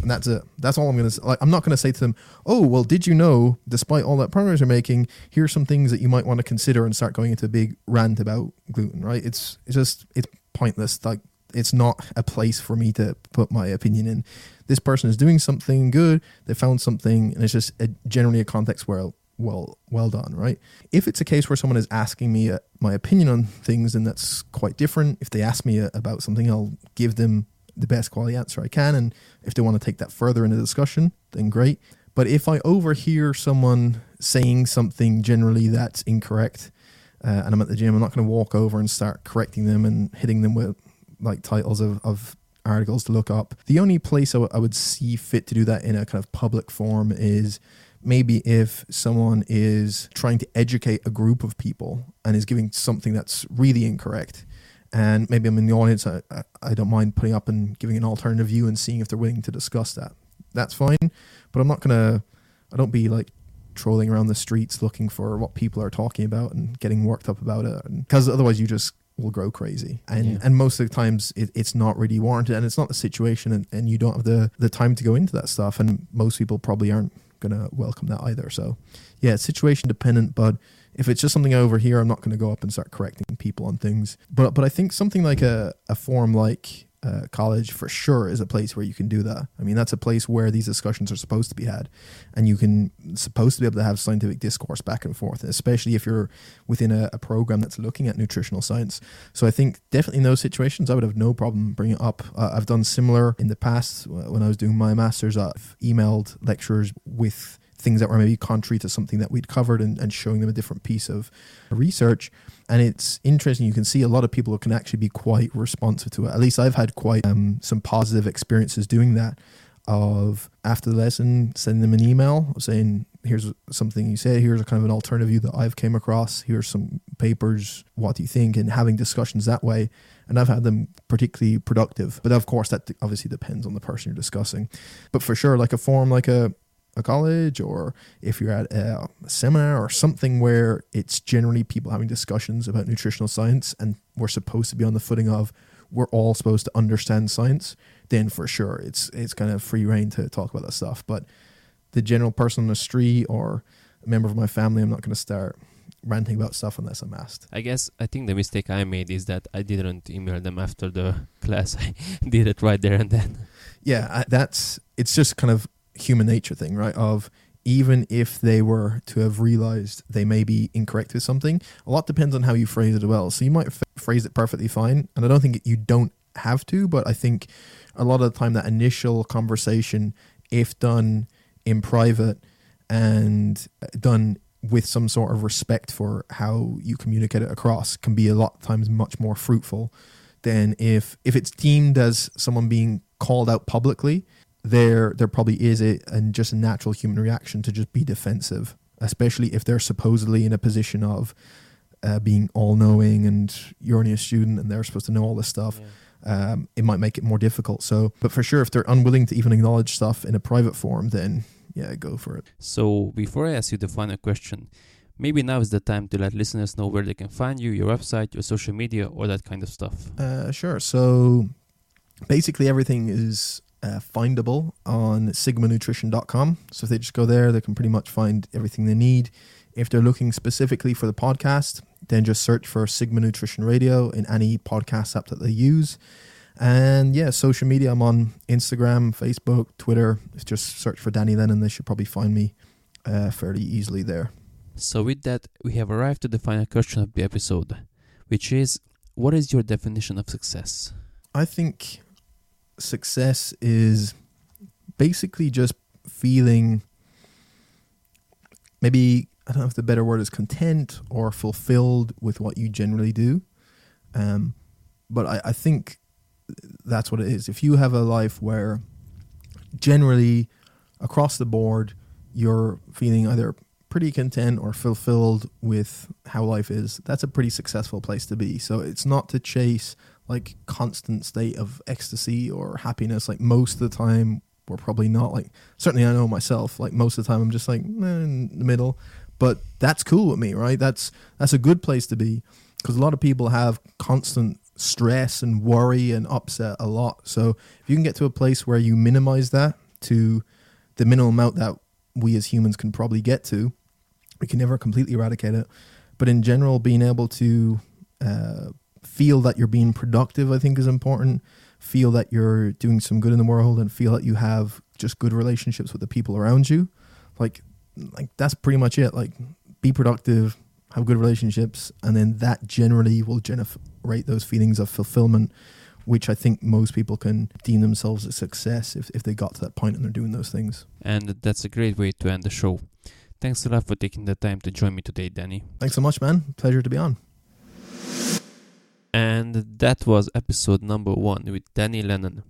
And that's it. That's all I'm to say. Like, I'm not to say to them, "Oh, well, did you know? Despite all that progress you're making, here's some things that you might want to consider," and start going into a big rant about gluten. Right? It's it's just it's pointless. Like it's not a place for me to put my opinion in. This person is doing something good. They found something, and it's just a, generally a context where well well done right if it's a case where someone is asking me uh, my opinion on things then that's quite different if they ask me uh, about something i'll give them the best quality answer i can and if they want to take that further in the discussion then great but if i overhear someone saying something generally that's incorrect uh, and i'm at the gym i'm not going to walk over and start correcting them and hitting them with like titles of, of articles to look up. The only place I, w- I would see fit to do that in a kind of public form is maybe if someone is trying to educate a group of people and is giving something that's really incorrect. And maybe I'm in the audience, I, I don't mind putting up and giving an alternative view and seeing if they're willing to discuss that. That's fine. But I'm not going to, I don't be like trolling around the streets looking for what people are talking about and getting worked up about it. Because otherwise you just will grow crazy and yeah. and most of the times it, it's not really warranted and it's not the situation and, and you don't have the the time to go into that stuff and most people probably aren't gonna welcome that either. So yeah it's situation dependent but if it's just something over here i'm not to go up and start correcting people on things. But but i think something like a, a forum like uh, college for sure is a place where you can do that. I mean, that's a place where these discussions are supposed to be had, and you can supposed to be able to have scientific discourse back and forth, especially if you're within a, a, program that's looking at nutritional science. So I think definitely in those situations, I would have no problem bringing it up. Uh, I've done similar in the past when I was doing my masters. I've emailed lecturers with things that were maybe contrary to something that we'd covered and, and showing them a different piece of research. And it's interesting. You can see a lot of people can actually be quite responsive to it. At least I've had quite um, some positive experiences doing that. Of after the lesson, sending them an email saying, "Here's something you said. Here's a kind of an alternative view that I've came across. Here's some papers. What do you think?" And having discussions that way. And I've had them particularly productive. But of course, that obviously depends on the person you're discussing. But for sure, like a form like a a college or if you're at a, seminar or something where it's generally people having discussions about nutritional science and we're supposed to be on the footing of we're all supposed to understand science, then for sure it's it's kind of free reign to talk about that stuff. But the general person on the street or a member of my family, I'm not going to start ranting about stuff unless I'm asked. I guess I think the mistake I made is that I didn't email them after the [LAUGHS] class. I [LAUGHS] did it right there and then. Yeah, that's it's just kind of human nature thing, right? Of even if they were to have realized they may be incorrect with something, a lot depends on how you phrase it as well. So you might f- phrase it perfectly fine, and I don't think you don't have to, but I think a lot of the time that initial conversation, if done in private and uh, done with some sort of respect for how you communicate it across, can be a lot of times much more fruitful than if if it's deemed as someone being called out publicly there there probably is a and just a natural human reaction to just be defensive, especially if they're supposedly in a position of uh, being all knowing and you're only a student and they're supposed to know all this stuff. Yeah. Um, it might make it more difficult. So, but for sure, if they're unwilling to even acknowledge stuff in a private form, then yeah, go for it. So, before I ask you the final question, maybe now is the time to let listeners know where they can find you, your website, your social media, or that kind of stuff. Uh, sure. So, basically, everything is uh, findable on sigmanutrition.com. So if they just go there, they can pretty much find everything they need. If they're looking specifically for the podcast, then just search for Sigma Nutrition Radio in any podcast app that they use. And yeah, social media, I'm on Instagram, Facebook, Twitter. Just search for Danny Lennon. They should probably find me uh, fairly easily there. So, with that, we have arrived to the final question of the episode, which is what is your definition of success? I think success is basically just feeling maybe I don't know if the better word is content or fulfilled with what you generally do. Um, but I, I think that's what it is. If you have a life where generally across the board you're feeling either pretty content or fulfilled with how life is, that's a pretty successful place to be. So it's not to chase like constant state of ecstasy or happiness. Like most of the time, we're probably not. Like certainly, I know myself. Like most of the time, I'm just like eh, in the middle. But that's cool with me, right? That's that's a good place to be because a lot of people have constant stress and worry and upset a lot. So if you can get to a place where you minimize that to the minimum amount that we as humans can probably get to, we can never completely eradicate it. But in general, being able to uh, feel that you're being productive, I think, is important. Feel that you're doing some good in the world, and feel that you have just good relationships with the people around you. Like like that's pretty much it. Like be productive, have good relationships, and then that generally will generate those feelings of fulfillment, which I think most people can deem themselves a success if, if they got to that point and they're doing those things. And that's a great way to end the show. Thanks a lot for taking the time to join me today, Danny. Thanks so much, man. Pleasure to be on. And that was episode number one with Danny Lennon.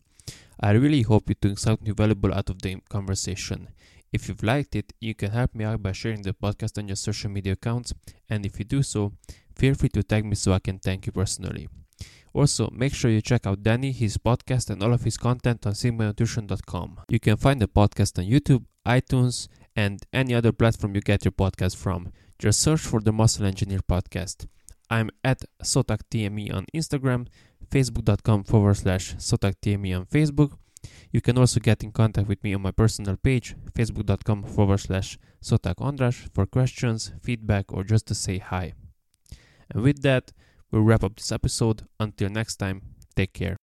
I really hope you took something valuable out of the conversation. If you've liked it, you can help me out by sharing the podcast on your social media accounts, and if you do so, feel free to tag me so I can thank you personally. Also, make sure you check out Danny, his podcast, and all of his content on SigmaNutrition.com. You can find the podcast on YouTube, iTunes, and any other platform you get your podcast from. Just search for the Muscle Engineer Podcast. I'm at SzotakTME on Instagram, facebook.com forward slash SzotakTME on Facebook, you can also get in contact with me on my personal page, facebook.com forward slash Szotak for questions, feedback, or just to say hi. And with that, we'll wrap up this episode. Until next time, take care.